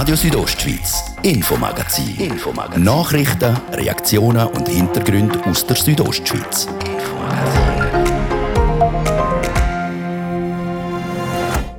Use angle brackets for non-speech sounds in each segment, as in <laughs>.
Radio Südostschweiz, Infomagazin. Infomagazin. Nachrichten, Reaktionen und Hintergründe aus der Südostschweiz.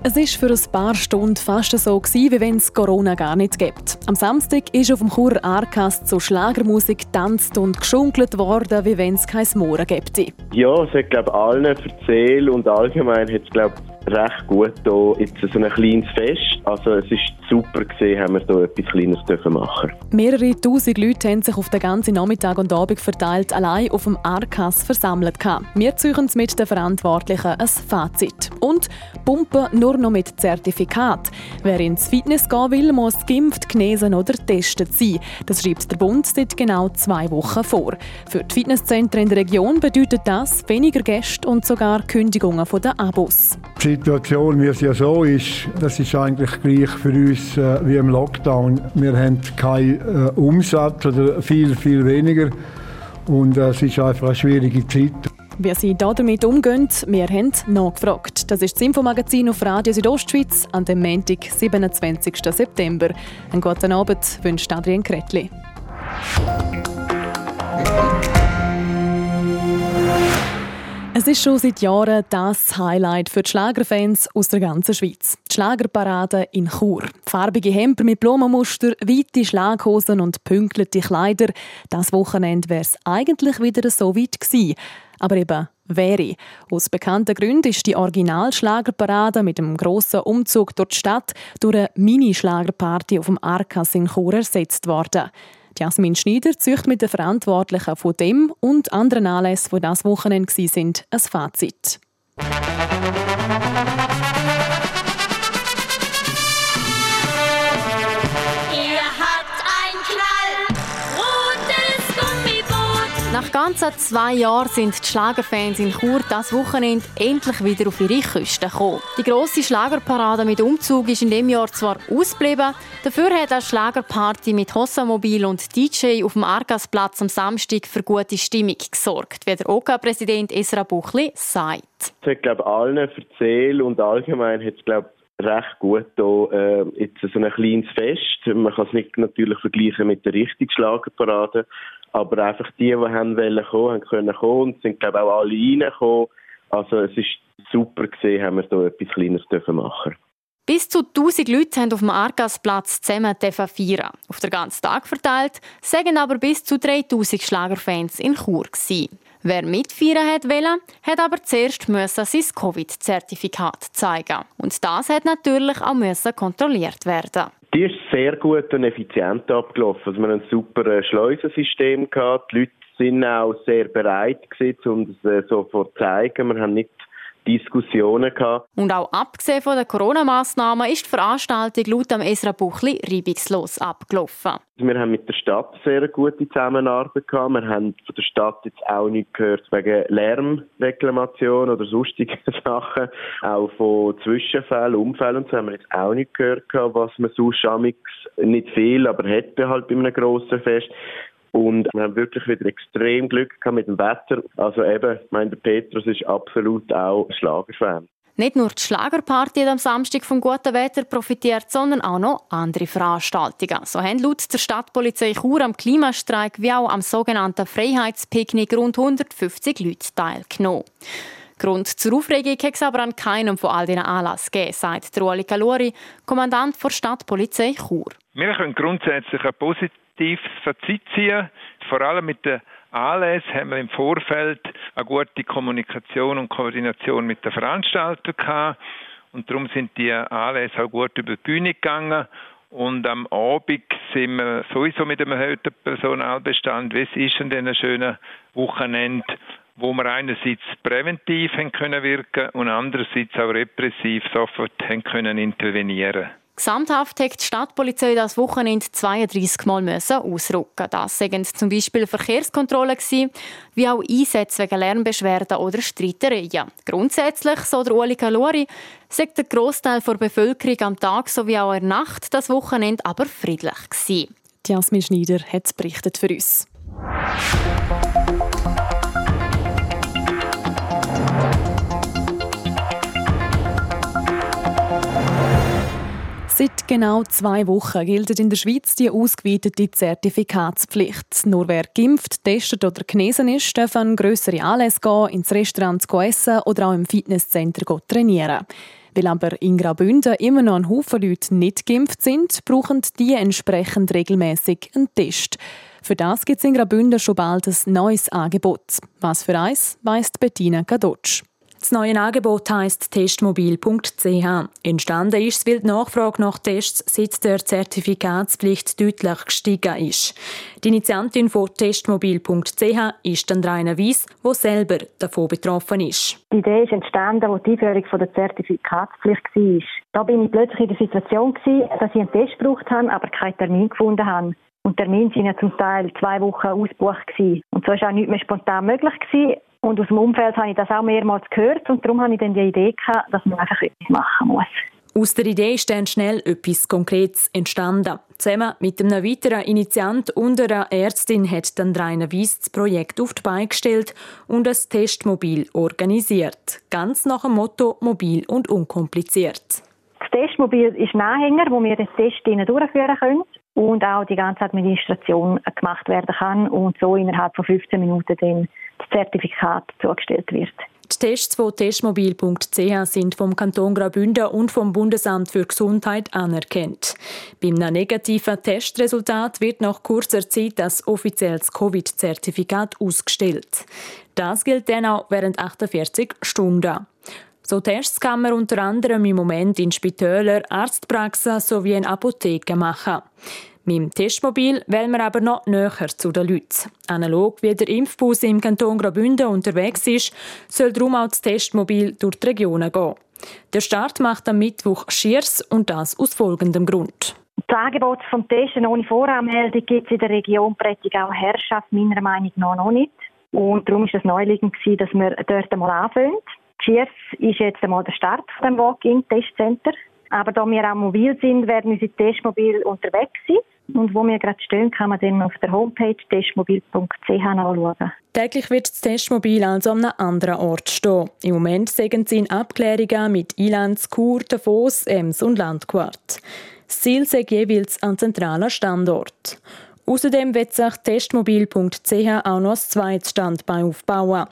Es war für ein paar Stunden fast so, gewesen, wie wenn es Corona gar nicht gibt. Am Samstag ist auf dem Churer Arcast zu Schlagermusik getanzt und geschunkelt worden, wie wenn es kein Morgen gäbe. Ja, es hat glaube allen erzählt und allgemein hat es glaube recht gut hier jetzt so ein kleines Fest. Also es ist super gesehen, haben wir hier etwas Kleines dürfen machen. Mehrere tausend Leute haben sich auf den ganzen Nachmittag und Abend verteilt allein auf dem Arkas versammelt. Wir ziehen mit den Verantwortlichen ein Fazit. Und pumpen nur noch mit Zertifikat. Wer ins Fitness gehen will, muss geimpft, genesen oder getestet sein. Das schreibt der Bund seit genau zwei Wochen vor. Für die Fitnesszentren in der Region bedeutet das weniger Gäste und sogar Kündigungen der Abos. Situation, wie es ja so ist, das ist eigentlich gleich für uns äh, wie im Lockdown. Wir haben keinen äh, Umsatz oder viel, viel weniger. Und äh, es ist einfach eine schwierige Zeit. Wie sie damit umgehen, wir haben nachgefragt. Das ist das Infomagazin auf Radio Südostschweiz an dem Montag, 27. September. Einen guten Abend wünscht Adrian Kretli. Es ist schon seit Jahren das Highlight für die Schlagerfans aus der ganzen Schweiz. Die Schlagerparade in Chur. Farbige Hemper mit Blumenmuster, weite Schlaghosen und pünktliche Kleider. Das Wochenende wäre es eigentlich wieder so weit gewesen. Aber eben wäre. Aus bekannten Gründen ist die Originalschlagerparade mit einem grossen Umzug durch die Stadt durch eine Mini-Schlagerparty auf dem Arkas in Chur ersetzt worden. Jasmin Schneider zücht mit den Verantwortlichen von dem und anderen Anlässen, die das Wochenende waren, ein Fazit. Nach ganzen zwei Jahren sind die Schlagerfans in Chur das Wochenende endlich wieder auf ihre Küste gekommen. Die grosse Schlagerparade mit Umzug ist in dem Jahr zwar ausgeblieben, dafür hat eine Schlagerparty mit Hossamobil und DJ auf dem Argasplatz am Samstag für gute Stimmung gesorgt, wie der OK-Präsident Esra Buchli sagt. Es hat, glaube allen erzählt und allgemein hat es, glaube recht gut hier, äh, jetzt so ein kleines Fest. Man kann es nicht natürlich vergleichen mit der richtigen Schlagerparade, aber einfach die, die haben wollen kommen, können kommen und sind, glaube auch alle reingekommen. Also es ist super gesehen, haben wir hier etwas Kleines dürfen machen. Bis zu 1000 Leute haben auf dem Argasplatz zusammen feiern. Auf den ganzen Tag verteilt, sagen aber bis zu 3000 Schlagerfans in Chur gewesen. Wer mitfeiern hat wollen, hat aber zuerst sein Covid-Zertifikat zeigen. Und das hat natürlich auch kontrolliert werden. Die ist sehr gut und effizient abgelaufen. Also wir haben ein super äh, Schleusensystem. Die Leute sind auch sehr bereit gewesen, um das äh, sofort zu zeigen. Wir haben nicht Diskussionen gehabt. Und auch abgesehen von den Corona-Massnahmen ist die Veranstaltung laut am Esra Buchli reibungslos abgelaufen. Wir haben mit der Stadt sehr gute Zusammenarbeit gehabt. Wir haben von der Stadt jetzt auch nicht gehört wegen Lärmreklamation oder sonstigen <laughs> Sachen. Auch von Zwischenfällen, Unfällen und so haben wir jetzt auch nicht gehört was man sonst nicht viel, aber hätte halt bei einem grossen Fest. Und wir haben wirklich wieder extrem Glück gehabt mit dem Wetter. Also eben, ich meine, der Petrus ist absolut auch ein Schlagerfan. Nicht nur die Schlagerparty am Samstag vom guten Wetter profitiert, sondern auch noch andere Veranstaltungen. So haben laut der Stadtpolizei Chur am Klimastreik wie auch am sogenannten Freiheitspicknick rund 150 Leute teilgenommen. Grund zur Aufregung hat es aber an keinem von all diesen Anlass gegeben, sagt Ueli Calori, Kommandant der Stadtpolizei Chur. Wir können grundsätzlich ein positives positives Fazit ziehen. Vor allem mit den Anlässen haben wir im Vorfeld eine gute Kommunikation und Koordination mit den Veranstaltern gehabt. Und darum sind die Anlässe auch gut über die Bühne gegangen. Und am Abend sind wir sowieso mit einem erhöhten Personalbestand, es ist an diesen schönen Wochenende, wo wir einerseits präventiv haben können wirken und andererseits auch repressiv sofort haben können intervenieren Gesamthaft hat die Stadtpolizei das Wochenende 32 Mal ausrücken. Das sind zum Beispiel Verkehrskontrollen wie auch Einsätze wegen Lärmbeschwerden oder Streitereien. Grundsätzlich, so der Uli Kalori, sagt der Großteil der Bevölkerung am Tag sowie auch in der Nacht das Wochenende aber friedlich. Jasmin Schneider hat es berichtet für uns. Seit genau zwei Wochen gilt in der Schweiz die ausgeweitete Zertifikatspflicht. Nur wer geimpft, testet oder genesen ist, darf an grössere Anlässe gehen, ins Restaurant essen oder auch im Fitnesscenter trainieren. Weil aber in Graubünden immer noch ein Haufen Leute nicht geimpft sind, brauchen die entsprechend regelmäßig einen Test. Für das gibt es in Graubünden schon bald ein neues Angebot. Was für eins, weiss Bettina Kadotsch. Das neue Angebot heisst testmobil.ch. Entstanden ist weil die Nachfrage nach Tests seit der Zertifikatspflicht deutlich gestiegen ist. Die Initiantin von testmobil.ch ist Andreina Weiss, die selber davon betroffen ist. Die Idee ist entstanden, als die Einführung der Zertifikatspflicht war. Da bin ich plötzlich in der Situation, dass ich einen Test gebraucht habe, aber keinen Termin gefunden habe. Und Termine waren ja zum Teil zwei Wochen ausgebucht. Und so war auch nichts mehr spontan möglich. Und aus dem Umfeld habe ich das auch mehrmals gehört und darum habe ich dann die Idee gehabt, dass man einfach etwas machen muss. Aus der Idee ist dann schnell etwas Konkretes entstanden. Zusammen mit einem weiteren Initiant und einer Ärztin hat dann Rainer Weiss das Projekt auf die Beine gestellt und ein Testmobil organisiert. Ganz nach dem Motto mobil und unkompliziert. Das Testmobil ist ein Anhänger, wo wir den Test durchführen können und auch die ganze Administration gemacht werden kann und so innerhalb von 15 Minuten dann das Zertifikat zugestellt wird. Die Tests von testmobil.ch sind vom Kanton Graubünden und vom Bundesamt für Gesundheit anerkannt. Beim negativen Testresultat wird nach kurzer Zeit das offizielles Covid-Zertifikat ausgestellt. Das gilt dann auch während 48 Stunden. So Tests kann man unter anderem im Moment in Spitälern, Arztpraxen sowie in Apotheken machen. Mit dem Testmobil wollen wir aber noch näher zu den Leuten. Analog wie der Impfbus im Kanton Graubünden unterwegs ist, soll darum auch das Testmobil durch die Regionen gehen. Der Start macht am Mittwoch Schiers und das aus folgendem Grund. Das Angebot vom Testen ohne Voranmeldung gibt es in der Region Prättigau-Herrschaft meiner Meinung nach noch nicht. Und darum war es neuliegend, dass wir dort einmal anfangen. Cheers ist jetzt einmal der Start des Walk-in-Testcenter. Aber da wir auch mobil sind, werden unsere Testmobil unterwegs sein. Und wo wir gerade stehen, kann man dann auf der Homepage testmobil.ch nachschauen. Täglich wird das Testmobil also an einem anderen Ort stehen. Im Moment sägen sie in Abklärungen mit Ilanz, Chur, Davos, Ems und Landquart. Das Ziel sei jeweils an zentraler Standort. Außerdem wird sich testmobil.ch auch noch ein zweites Standbein aufbauen.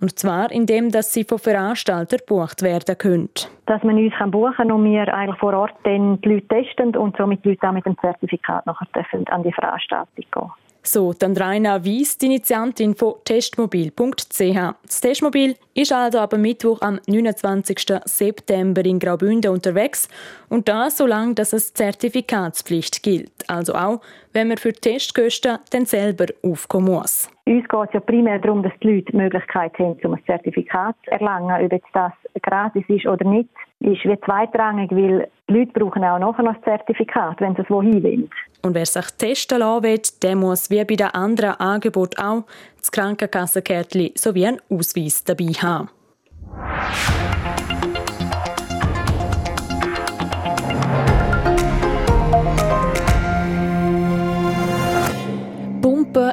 Und zwar indem, dass sie von Veranstaltern gebucht werden können. Dass man uns buchen kann und wir eigentlich vor Ort dann die Leute testen und somit die Leute auch mit dem Zertifikat nachher dürfen an die Veranstaltung gehen. So, dann Raina Weiss, die Initiantin von testmobil.ch. Das Testmobil ist also ab Mittwoch am 29. September in Graubünden unterwegs und das solange dass es Zertifikatspflicht gilt. Also auch, wenn man für Testkosten dann selber aufkommen muss. Uns geht es ja primär darum, dass die Leute die Möglichkeit haben, um ein Zertifikat zu erlangen. Ob jetzt das gratis ist oder nicht, ist wie zweitrangig, weil die Leute brauchen auch noch ein Zertifikat, wenn sie es wohin wollen. Und wer sich testen lassen will, der muss wie bei den anderen Angeboten auch das Krankenkassenkärtchen sowie einen Ausweis dabei haben.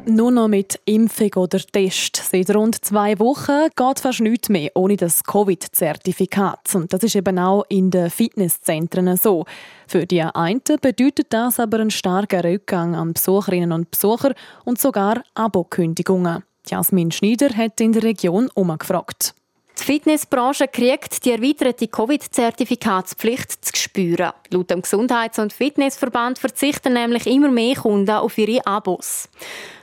Nur noch mit Impfung oder Test. Seit rund zwei Wochen geht fast nichts mehr ohne das Covid-Zertifikat. Und das ist eben auch in den Fitnesszentren so. Für die einen bedeutet das aber einen starken Rückgang an Besucherinnen und Besucher und sogar Abokündigungen. Jasmin Schneider hat in der Region umgefragt. Die Fitnessbranche kriegt die erweiterte Covid-Zertifikatspflicht zu spüren. Laut dem Gesundheits- und Fitnessverband verzichten nämlich immer mehr Kunden auf ihre Abos.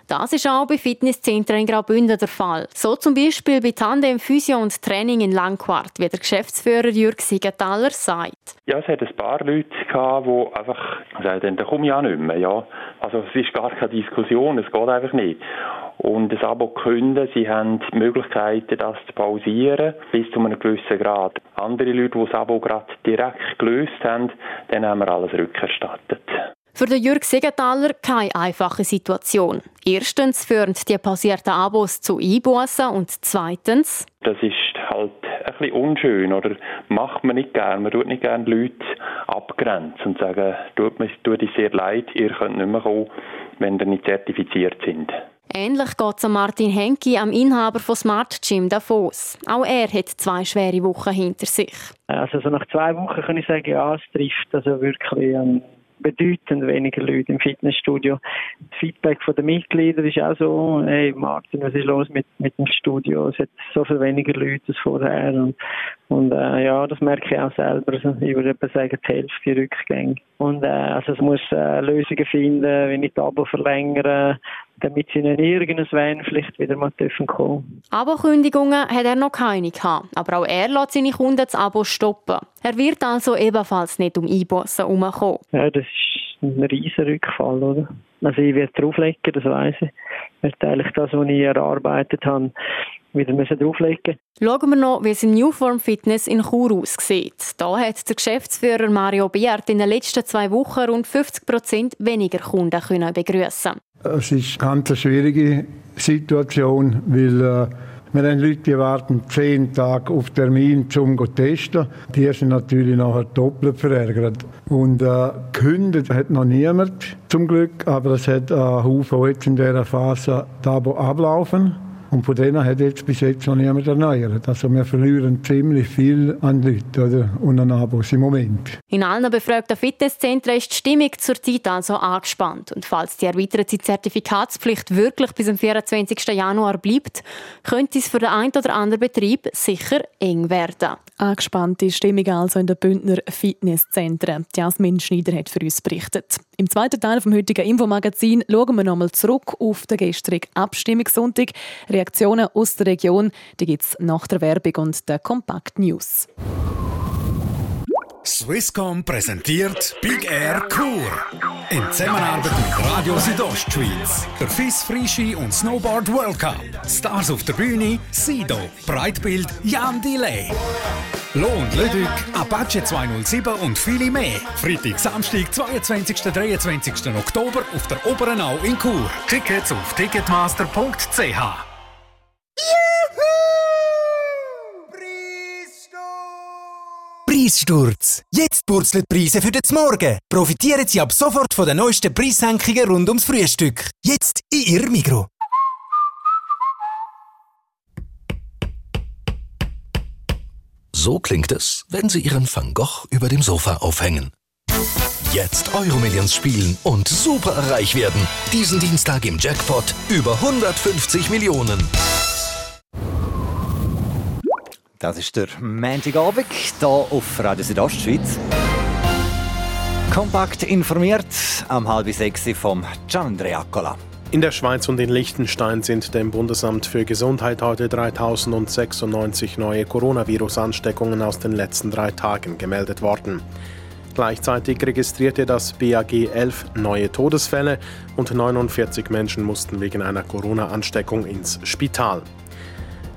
Das ist auch bei Fitnesszentren in Graubünden der Fall. So zum Beispiel bei Tandem Physio und Training in Langquart, wie der Geschäftsführer Jürg Siegenthaler sagt. Ja, es hat ein paar Leute gehabt, die einfach sagen, da komme ich auch nicht mehr. Ja. Also es ist gar keine Diskussion, es geht einfach nicht und das Abo künden. Sie haben die Möglichkeiten, das zu pausieren, bis zu einem gewissen Grad. Andere Leute, die das Abo gerade direkt gelöst haben, dann haben wir alles rückerstattet. Für den Jürg Siegenthaler keine einfache Situation. Erstens führen die pausierten Abos zu Einbußen und zweitens... Das ist halt ein bisschen unschön oder macht man nicht gern. Man tut nicht gern Leute abgrenzen und sagen, tut mir tut sehr leid, ihr könnt nicht mehr kommen, wenn ihr nicht zertifiziert sind. Ähnlich geht es Martin Henke, am Inhaber von Smart Gym Davos. Auch er hat zwei schwere Wochen hinter sich. Also, also nach zwei Wochen kann ich sagen, ja, es trifft also wirklich ähm, bedeutend weniger Leute im Fitnessstudio. Das Feedback von den Mitgliedern ist auch so, hey Martin, was ist los mit, mit dem Studio? Es hat so viel weniger Leute als vorher. Und, und äh, ja, das merke ich auch selber. Also, ich würde sagen, die Hälfte Rückgänge. Und äh, also es muss äh, Lösungen finden, wie ich das Abo verlängern, damit sie in irgendwann vielleicht wieder mal dürfen kommen. Abo-Kündigungen hat er noch keine gehabt, aber auch er lässt seine Kunden das Abo stoppen. Er wird also ebenfalls nicht um Einbossen herumkommen. Ja, das ist ein riesen Rückfall, oder? Also ich werde drauflegen, das weiss ich. Ich werde eigentlich das, was ich erarbeitet habe, wieder müssen drauflegen Schauen wir noch, wie es im Newform Fitness in Chur aussieht. Da hat der Geschäftsführer Mario Biert in den letzten zwei Wochen rund 50 Prozent weniger Kunden können begrüßen. Es ist eine ganz schwierige Situation, weil äh, wir haben Leute, die warten zehn Tage auf Termin, um zu testen. Die sind natürlich nachher doppelt verärgert. Und äh, gekündigt hat noch niemand, zum Glück, aber es hat einen Haufen, jetzt in dieser Phase Abo ablaufen. Und von denen hat jetzt bis jetzt noch niemand erneuert. Also wir verlieren ziemlich viel an Leuten oder? und an Abos im Moment. In allen befragten Fitnesszentren ist die Stimmung zurzeit also angespannt. Und falls die erweiterte Zertifikatspflicht wirklich bis zum 24. Januar bleibt, könnte es für den einen oder anderen Betrieb sicher eng werden. Angespannte Stimmung also in den Bündner Fitnesszentren. Jasmin Schneider hat für uns berichtet. Im zweiten Teil vom heutigen Infomagazin schauen wir nochmal zurück auf den gestrigen Abstimmungssonntag. Reaktionen aus der Region die gibt es nach der Werbung und der Kompakt News. Swisscom präsentiert Big Air Kur. In Zusammenarbeit mit Radio Südostschweiz. Der FIS Frischi und Snowboard World Cup. Stars auf der Bühne, Sido, Breitbild, Jan Delay. Lohn Lüdück, Apache 207 und viele mehr. Freitag, Samstag, 22. 23. Oktober auf der Oberen Au in Chur. Tickets auf ticketmaster.ch. Preissturz. Jetzt purzelt die Preise für den Morgen. Profitieren Sie ab sofort von den neuesten Preissenkungen rund ums Frühstück. Jetzt in Ihrem Migro. So klingt es, wenn Sie Ihren Van Gogh über dem Sofa aufhängen. Jetzt Euromillions spielen und super reich werden. Diesen Dienstag im Jackpot über 150 Millionen. Das ist der Montagabend hier auf Radio Südostschweiz. Kompakt informiert am halb sechs vom Gianandrea Accola. In der Schweiz und in Liechtenstein sind dem Bundesamt für Gesundheit heute 3096 neue Coronavirus-Ansteckungen aus den letzten drei Tagen gemeldet worden. Gleichzeitig registrierte das BAG 11 neue Todesfälle und 49 Menschen mussten wegen einer Corona-Ansteckung ins Spital.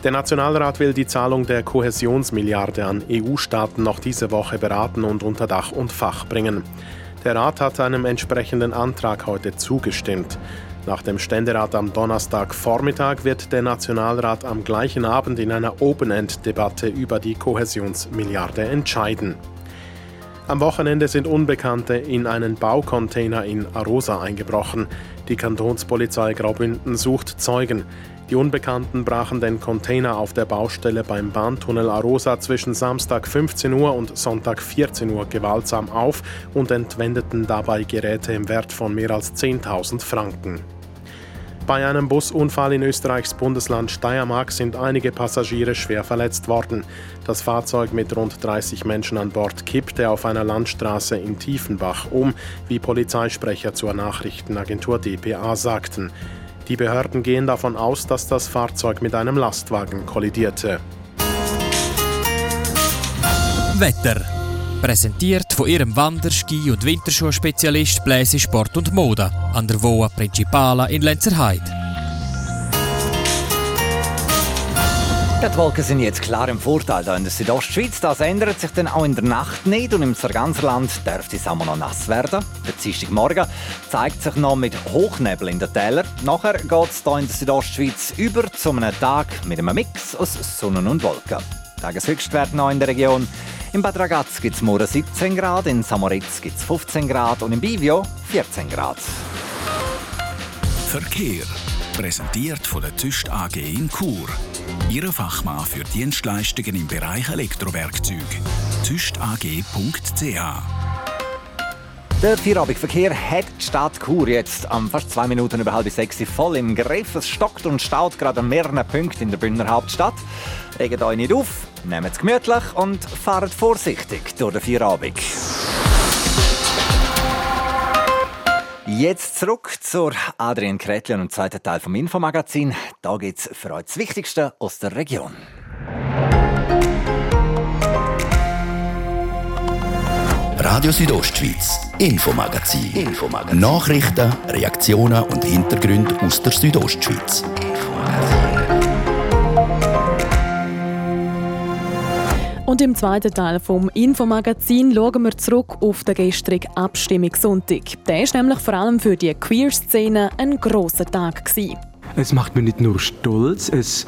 Der Nationalrat will die Zahlung der Kohäsionsmilliarde an EU-Staaten noch diese Woche beraten und unter Dach und Fach bringen. Der Rat hat einem entsprechenden Antrag heute zugestimmt. Nach dem Ständerat am Donnerstagvormittag wird der Nationalrat am gleichen Abend in einer Open-End-Debatte über die Kohäsionsmilliarde entscheiden. Am Wochenende sind Unbekannte in einen Baucontainer in Arosa eingebrochen. Die Kantonspolizei Graubünden sucht Zeugen. Die Unbekannten brachen den Container auf der Baustelle beim Bahntunnel Arosa zwischen Samstag 15 Uhr und Sonntag 14 Uhr gewaltsam auf und entwendeten dabei Geräte im Wert von mehr als 10.000 Franken. Bei einem Busunfall in Österreichs Bundesland Steiermark sind einige Passagiere schwer verletzt worden. Das Fahrzeug mit rund 30 Menschen an Bord kippte auf einer Landstraße in Tiefenbach um, wie Polizeisprecher zur Nachrichtenagentur dpa sagten. Die Behörden gehen davon aus, dass das Fahrzeug mit einem Lastwagen kollidierte. Wetter. Präsentiert von ihrem Wander-, Ski- und Winterschuhspezialist Bläse Sport und Mode an der Voa Principala in Lenzerheide. Die Wolken sind jetzt klar im Vorteil hier in der Südostschweiz. Das ändert sich dann auch in der Nacht nicht und im ganzen Land dürfte es auch noch nass werden. Der Dienstagmorgen zeigt sich noch mit Hochnebel in den Tälern. Nachher geht es hier in der Südostschweiz über zu einem Tag mit einem Mix aus Sonne und Wolken. Tageshöchstwert noch in der Region in Bad Ragaz gibt es morgen 17 Grad, in Samoritz gibt es 15 Grad und in Bivio 14 Grad. Verkehr. Präsentiert von der Züst AG in Chur. Ihre Fachmann für Dienstleistungen im Bereich Elektrowerkzeug. züstag.ch der Feierabendverkehr hat die Stadt Chur jetzt am fast zwei Minuten über halb sechs voll im Griff. Es stockt und staut gerade an mehreren Punkten in der Bündner Hauptstadt. Regt euch nicht auf, nehmt es gemütlich und fahrt vorsichtig durch den Feierabend. Jetzt zurück zur Adrian Kretli und zweiten Teil vom Infomagazin. Da geht es für euch das Wichtigste aus der Region. Radio Südostschweiz, Infomagazin. Infomagazin. Nachrichten, Reaktionen und Hintergründe aus der Südostschweiz. Und im zweiten Teil vom Infomagazin schauen wir zurück auf den gestrigen Abstimmungssonntag. Der war nämlich vor allem für die Queer-Szene ein grosser Tag. Gewesen. Es macht mich nicht nur stolz, es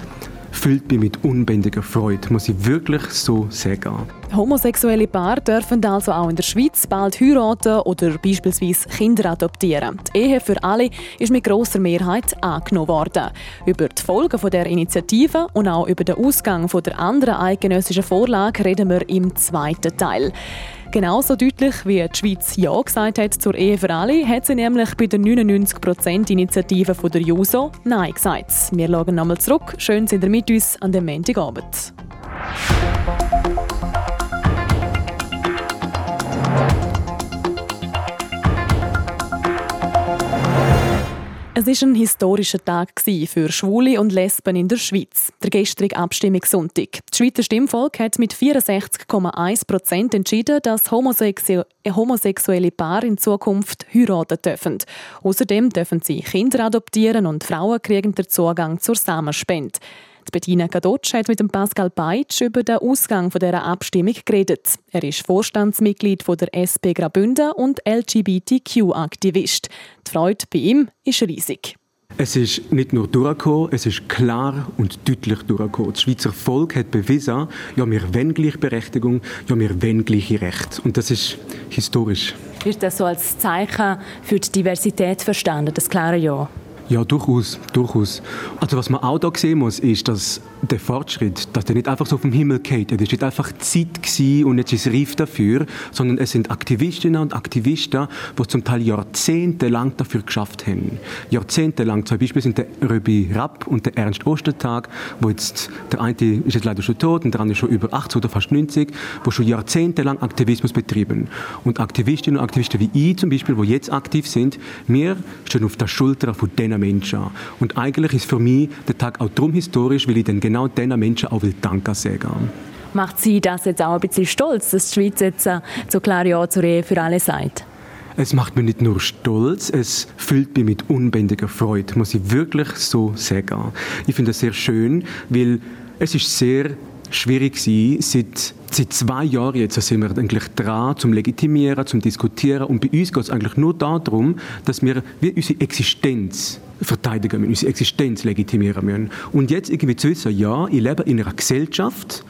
füllt mich mit unbändiger Freude, muss ich wirklich so sagen. Homosexuelle Paare dürfen also auch in der Schweiz bald heiraten oder beispielsweise Kinder adoptieren. Die Ehe für alle ist mit grosser Mehrheit angenommen worden. Über die Folgen der Initiative und auch über den Ausgang der anderen eidgenössischen Vorlage reden wir im zweiten Teil. Genauso deutlich wie die Schweiz Ja gesagt hat zur Ehe für alle, hat sie nämlich bei der 99%-Initiative der JUSO Nein gesagt. Wir schauen nochmal zurück. Schön sind ihr mit uns an dem Montagabend. Es war ein historischer Tag für Schwule und Lesben in der Schweiz. Der gestrige Abstimmungssonntag. Das Schweizer Stimmvolk hat mit 64,1 Prozent entschieden, dass homosexu homosexuelle Paare in Zukunft heiraten dürfen. Außerdem dürfen sie Kinder adoptieren und Frauen kriegen den Zugang zur Samenspende. Bettina Kadotsch hat mit dem Pascal Beitsch über den Ausgang dieser Abstimmung geredet. Er ist Vorstandsmitglied der SP Graubünden und LGBTQ-Aktivist. Die Freude bei ihm ist riesig. Es ist nicht nur durchgekommen, es ist klar und deutlich durchgekommen. Das Schweizer Volk hat bewiesen, ja, wir wollen Gleichberechtigung, ja, wir wollen gleiche Rechte. Und das ist historisch. Wird das so als Zeichen für die Diversität verstanden, das klare Ja? Ja, durchaus, durchaus. Also was man auch da sehen muss, ist, dass der Fortschritt, dass der nicht einfach so vom Himmel geht. Es war nicht einfach Zeit gewesen und jetzt ist reif dafür, sondern es sind Aktivistinnen und Aktivisten, die zum Teil jahrzehntelang dafür geschafft haben. Jahrzehntelang. Zum Beispiel sind der Röbi Rapp und der Ernst Ostertag, wo jetzt, der eine ist jetzt leider schon tot und der andere schon über 80 oder fast 90, wo schon jahrzehntelang Aktivismus betrieben. Und Aktivistinnen und Aktivisten wie ich zum Beispiel, die jetzt aktiv sind, wir stehen auf der Schulter von diesen Menschen. Und eigentlich ist für mich der Tag auch darum historisch, weil ich dann genau diesen Menschen auch will Danke sagen. Macht Sie das jetzt auch ein bisschen stolz, dass die Schweiz jetzt äh, so klar Ja zur Ehe für alle sagt? Es macht mich nicht nur stolz, es füllt mich mit unbändiger Freude, muss ich wirklich so sagen. Ich finde das sehr schön, weil es ist sehr schwierig war. Seit, seit zwei Jahren jetzt sind wir eigentlich dran, zum Legitimieren, zum Diskutieren. Und bei uns geht es eigentlich nur darum, dass wir wie unsere Existenz verteidigen müssen, unsere Existenz legitimieren müssen. Und jetzt irgendwie zu wissen, ja, ich lebe in einer Gesellschaft,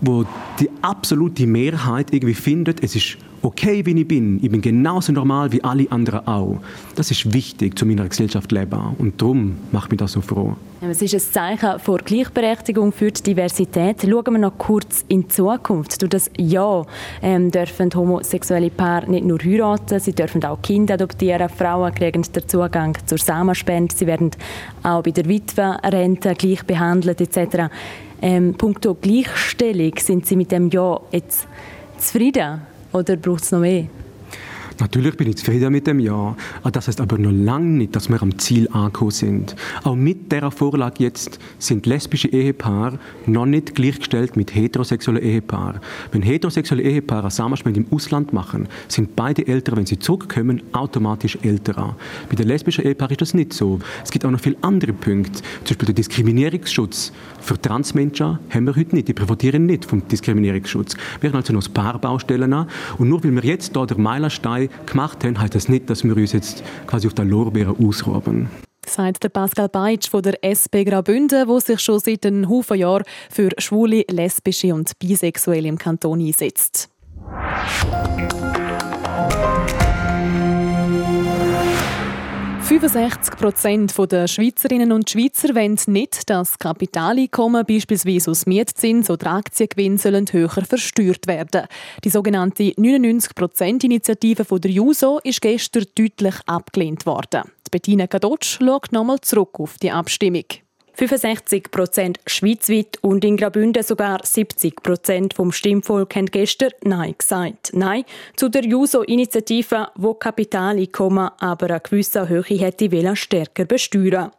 wo die absolute Mehrheit irgendwie findet, es ist okay, wie ich bin. Ich bin genauso normal wie alle anderen auch. Das ist wichtig zu meiner Gesellschaft leben und darum macht mich das so froh. Es ist ein Zeichen für Gleichberechtigung, für die Diversität. Schauen wir noch kurz in die Zukunft. Durch das Ja ähm, dürfen homosexuelle Paare nicht nur heiraten, sie dürfen auch Kinder adoptieren, Frauen kriegen den Zugang zur Samenspende, sie werden auch bei der Witwenrente gleich behandelt etc. Ähm, punkto Gleichstellung, sind Sie mit dem Ja jetzt zufrieden? Oder braucht es noch mehr? Natürlich bin ich zufrieden mit dem Ja. Das heißt aber noch lange nicht, dass wir am Ziel angekommen sind. Auch mit dieser Vorlage jetzt sind lesbische Ehepaare noch nicht gleichgestellt mit heterosexuellen Ehepaaren. Wenn heterosexuelle Ehepaare Samenspende im Ausland machen, sind beide Eltern, wenn sie zurückkommen, automatisch älter. Bei den lesbischen Ehepaaren ist das nicht so. Es gibt auch noch viele andere Punkte. Zum Beispiel der Diskriminierungsschutz. Für Transmenschen haben wir heute nicht. Die profitieren nicht vom Diskriminierungsschutz. Wir haben also noch ein paar Baustellen an. Und nur weil wir jetzt hier der Meilenstein gemacht haben, heißt das nicht, dass wir uns jetzt quasi auf der Lorbeeren ausruhen. Sagt der Pascal Beitsch von der SP Graubünden, der sich schon seit einem Haufen Jahren für Schwule, Lesbische und Bisexuelle im Kanton einsetzt. 65 Prozent der Schweizerinnen und Schweizer wollen nicht, dass Kapitaleinkommen beispielsweise aus Mietzins oder Aktiengewinn höher versteuert werden. Die sogenannte 99-Prozent-Initiative der JUSO ist gestern deutlich abgelehnt worden. Bettina Kadotsch schaut nochmal zurück auf die Abstimmung. 65 Prozent schweizweit und in Graubünden sogar 70 Prozent vom Stimmvolk haben gestern Nein gesagt. Nein zu der JUSO-Initiative, wo Kapitaleinkommen aber eine gewisse Höhe hätte stärker besteuern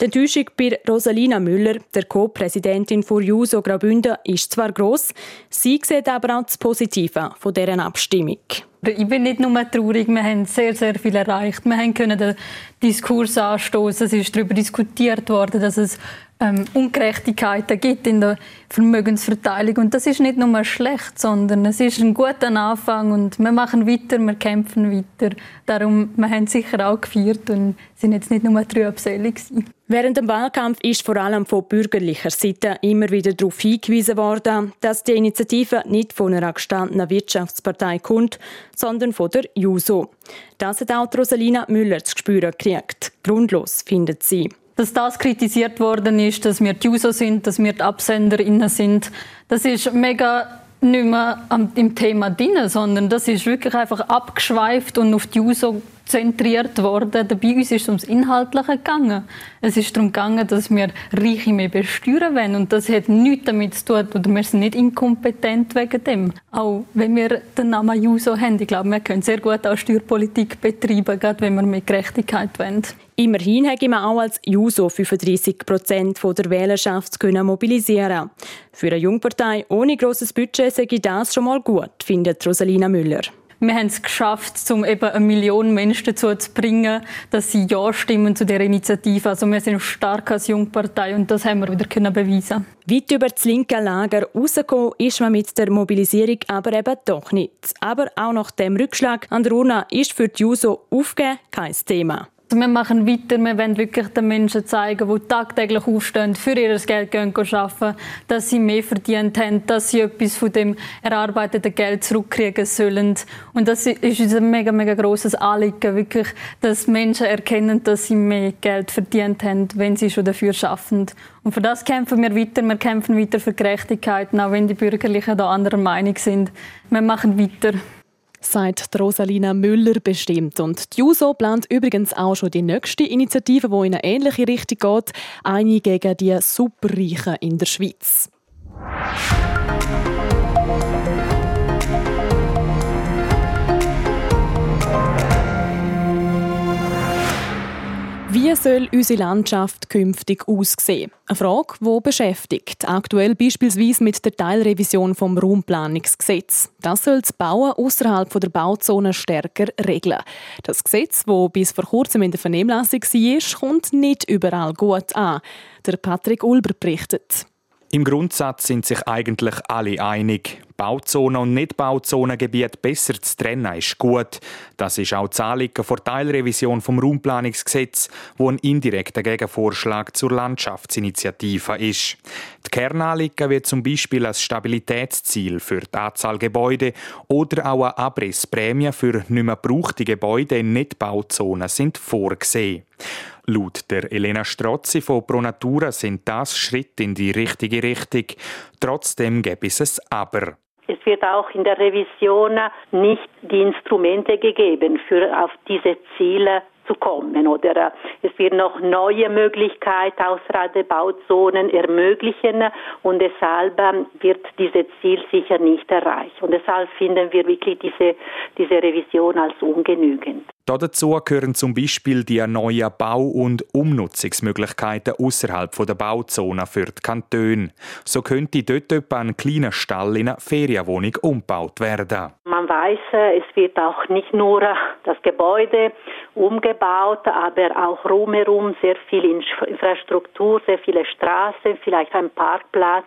die Enttäuschung bei Rosalina Müller, der Co-Präsidentin von JUSO Graubünden, ist zwar gross, sie sieht aber auch das Positive von dieser Abstimmung. Ich bin nicht nur traurig, wir haben sehr, sehr viel erreicht. Wir können den Diskurs anstoßen. Es ist darüber diskutiert worden, dass es ähm, Ungerechtigkeiten gibt in der Vermögensverteilung. Und das ist nicht nur schlecht, sondern es ist ein guter Anfang und wir machen weiter, wir kämpfen weiter. Darum, wir haben sicher auch gefeiert und sind jetzt nicht nur trübselig gewesen. Während dem Wahlkampf ist vor allem von bürgerlicher Seite immer wieder darauf hingewiesen worden, dass die Initiative nicht von einer gestandenen Wirtschaftspartei kommt, sondern von der JUSO. Das hat auch Rosalina Müller zu spüren gekriegt. Grundlos findet sie dass das kritisiert worden ist, dass wir die User sind, dass wir die AbsenderInnen sind. Das ist mega nicht mehr im Thema drin, sondern das ist wirklich einfach abgeschweift und auf die User zentriert worden. Bei uns ist es ums Inhaltliche gegangen. Es ist darum gegangen, dass wir Reiche mehr besteuern wollen. Und das hat nichts damit zu tun, oder wir sind nicht inkompetent wegen dem. Auch wenn wir den Namen Juso haben, ich glaube, wir können sehr gut auch Steuerpolitik betreiben, gerade wenn wir mehr Gerechtigkeit wollen. Immerhin hätte man auch als Juso 35 Prozent der Wählerschaft mobilisieren Für eine Jungpartei ohne grosses Budget sei das schon mal gut, findet Rosalina Müller wir haben es geschafft, um eben eine Million Menschen dazu zu bringen, dass sie Ja stimmen zu der Initiative. Also wir sind stark als Jungpartei und das haben wir wieder können beweisen. Weit über das linke Lager rausgekommen ist man mit der Mobilisierung aber eben doch nicht. Aber auch nach dem Rückschlag an der Urna ist für die JUSO aufgeben kein Thema. Also wir machen weiter, wir wollen wirklich den Menschen zeigen, die tagtäglich aufstehen, für ihr Geld gehen arbeiten, dass sie mehr verdient haben, dass sie etwas von dem erarbeiteten Geld zurückkriegen sollen. Und das ist unser mega, mega grosses Anliegen, wirklich, dass Menschen erkennen, dass sie mehr Geld verdient haben, wenn sie schon dafür arbeiten. Und für das kämpfen wir weiter, wir kämpfen weiter für Gerechtigkeit, auch wenn die Bürgerlichen da anderer Meinung sind. Wir machen weiter sagt Rosalina Müller bestimmt. Und die JUSO plant übrigens auch schon die nächste Initiative, die in eine ähnliche Richtung geht, eine gegen die Superreichen in der Schweiz. Wie soll unsere Landschaft künftig aussehen? Eine Frage, die beschäftigt. Aktuell beispielsweise mit der Teilrevision vom Raumplanungsgesetz. Das soll das Bauen außerhalb der Bauzone stärker regeln. Das Gesetz, das bis vor kurzem in der Vernehmlassung war, kommt nicht überall gut an. Der Patrick Ulber berichtet. Im Grundsatz sind sich eigentlich alle einig. Bauzonen und Nicht-Bauzonengebiete besser zu trennen ist gut. Das ist auch das Anliegen der Teilrevision vom Raumplanungsgesetz, wo ein indirekter Gegenvorschlag zur Landschaftsinitiative ist. Die Kernanliegen wie zum Beispiel ein Stabilitätsziel für die Anzahl Gebäude oder auch eine Abrissprämie für nicht mehr gebrauchte Gebäude in Nicht-Bauzonen sind vorgesehen. Laut der Elena Strozzi von Pronatura sind das Schritte in die richtige Richtung. Trotzdem gäbe es es aber. Es wird auch in der Revision nicht die Instrumente gegeben, für auf diese Ziele zu kommen. Oder es wird noch neue Möglichkeiten außerhalb der Bauzonen ermöglichen und deshalb ähm, wird dieses Ziel sicher nicht erreicht. Und deshalb finden wir wirklich diese, diese Revision als ungenügend. Dazu gehören zum Beispiel die neuen Bau- und Umnutzungsmöglichkeiten außerhalb der Bauzone für die Kantone. So könnte dort etwa ein kleiner Stall in eine Ferienwohnung umgebaut werden. Man weiß, äh, es wird auch nicht nur äh, das Gebäude umgebaut, aber auch rumherum sehr viel Infrastruktur, sehr viele Straßen, vielleicht ein Parkplatz.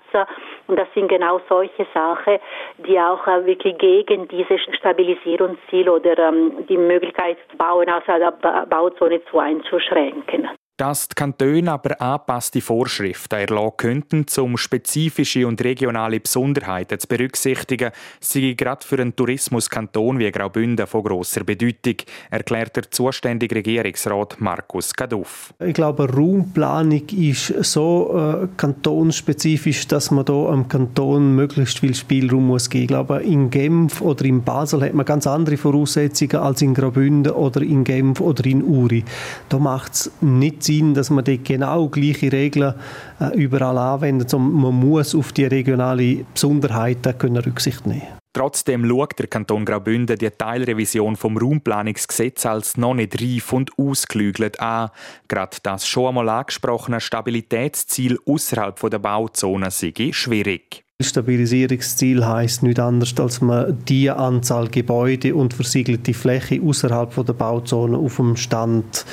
Und das sind genau solche Sachen, die auch äh, wirklich gegen dieses Stabilisierungsziel oder ähm, die Möglichkeit Bauen außerhalb der Bauzone zu einzuschränken. Dass die Kantone aber angepasste Vorschriften erlassen könnten, um spezifische und regionale Besonderheiten zu berücksichtigen, sei gerade für einen Tourismuskanton wie Graubünden von grosser Bedeutung, erklärt der zuständige Regierungsrat Markus Kaduff. Ich glaube, Raumplanung ist so äh, kantonsspezifisch, dass man da am Kanton möglichst viel Spielraum muss geben. Ich glaube, in Genf oder in Basel hat man ganz andere Voraussetzungen als in Graubünden oder in Genf oder in Uri. Da macht es nicht Sinn, dass man die genau gleiche Regeln äh, überall anwendet, sondern man muss auf die regionale Besonderheiten Rücksicht nehmen. Trotzdem schaut der Kanton Graubünden die Teilrevision vom Raumplanungsgesetz als noch nicht reif und ausgelügelt an. Gerade das schon einmal angesprochene Stabilitätsziel außerhalb der Bauzone sei schwierig. Stabilisierungsziel heißt nicht anders, als man die Anzahl Gebäude und versiegelte Fläche außerhalb der Bauzone auf dem Stand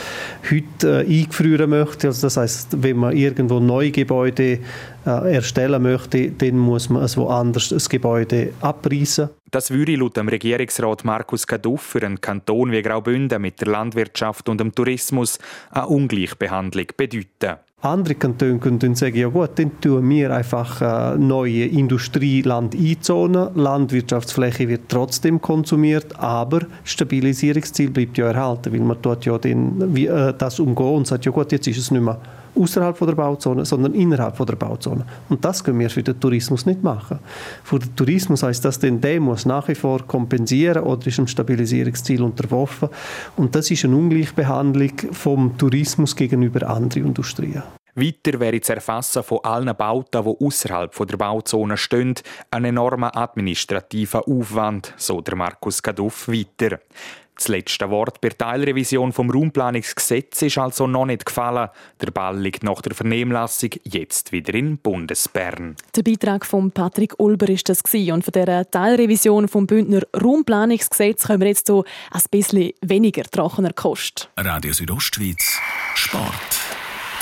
heute äh, eingefrieren möchte. Also das heißt, wenn man irgendwo neue Gebäude äh, erstellen möchte, dann muss man es woanders das Gebäude abreißen. Das würde laut dem Regierungsrat Markus Kaduff für einen Kanton wie Graubünden mit der Landwirtschaft und dem Tourismus eine Ungleichbehandlung bedeuten. Andere Kantone können sagen, ja gut, dann tun wir einfach äh, neue Industrieland einzonen. Landwirtschaftsfläche wird trotzdem konsumiert, aber Stabilisierungsziel bleibt ja erhalten, weil man dort ja den, wie, äh, das umgehen und sagt, ja gut, jetzt ist es nicht mehr außerhalb der Bauzone, sondern innerhalb der Bauzone. Und das können wir für den Tourismus nicht machen. Für den Tourismus heißt das, denn der muss nach wie vor kompensieren oder ist dem Stabilisierungsziel unterworfen. Und das ist eine Ungleichbehandlung vom Tourismus gegenüber anderen Industrien. Weiter wäre das Erfassen von allen Bauten, die außerhalb der Bauzone stehen, ein enormer administrativer Aufwand, so der Markus Kaduff weiter. Das letzte Wort bei der Teilrevision vom Raumplanungsgesetz ist also noch nicht gefallen. Der Ball liegt nach der Vernehmlassung jetzt wieder in Bundesbern. Der Beitrag von Patrick Ulber ist das und von der Teilrevision vom Bündner Raumplanungsgesetz können wir jetzt so ein bisschen weniger trockener Kost. Radio Südostschweiz Sport.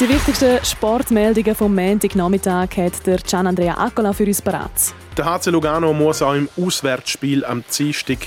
Die wichtigsten Sportmeldungen vom Montagnachmittag hat der Gian Andrea Accola für uns parat. Der HC Lugano muss auch im Auswärtsspiel am Dienstag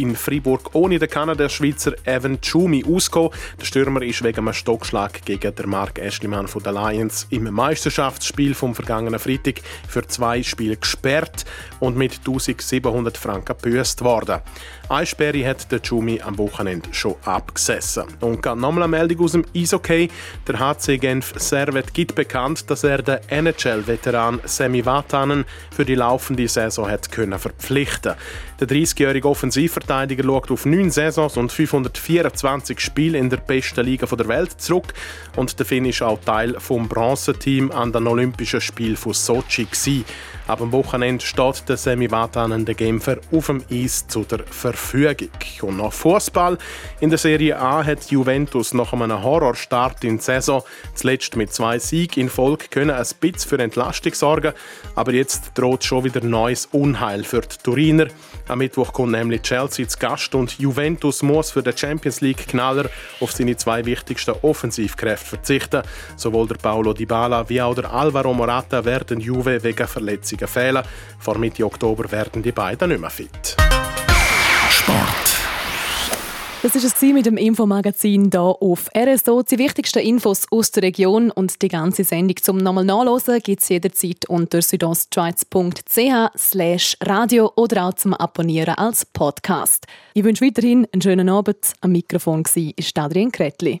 in Fribourg ohne den Kanada-Schweizer Evan Chumi ausgekommen. Der Stürmer ist wegen einem Stockschlag gegen den Mark Eschlimann von den Lions im Meisterschaftsspiel vom vergangenen Freitag für zwei Spiele gesperrt und mit 1700 Franken gebüßt worden. Eine Sperre hat der Chumi am Wochenende schon abgesessen. Und gerade nochmal eine Meldung aus dem Eishockey. Der HC Genf Servet gibt bekannt, dass er den NHL-Veteran Semi Vatanen für die laufende Saison hat können verpflichten Der 30-jährige Offensivverteidiger schaut auf neun Saisons und 524 Spiele in der besten Liga der Welt zurück. Und der Finn ist auch Teil vom Bronzeteam an den Olympischen Spielen von Sochi. Gewesen. Ab dem Wochenende steht der Semi Vatanen, der Genfer, auf dem Eis zu der Verfügung. Und noch Fußball. In der Serie A hat Juventus nach einem Horrorstart in die Saison zuletzt mit zwei Siegen in Folge können ein bisschen für Entlastung sorgen. Aber jetzt droht schon wieder neues Unheil für die Turiner. Am Mittwoch kommt nämlich Chelsea zu Gast und Juventus muss für den Champions League Knaller auf seine zwei wichtigsten Offensivkräfte verzichten. Sowohl der Paulo Dybala wie auch der Alvaro Morata werden Juve wegen Verletzungen fehlen. Vor Mitte Oktober werden die beiden nicht mehr fit. Das war es mit dem Infomagazin hier auf RSO. Die wichtigsten Infos aus der Region und die ganze Sendung zum nochmal nachlesen gibt es jederzeit unter südostschweiz.ch radio oder auch zum Abonnieren als Podcast. Ich wünsche weiterhin einen schönen Abend. Am Mikrofon war Adrian Kretli.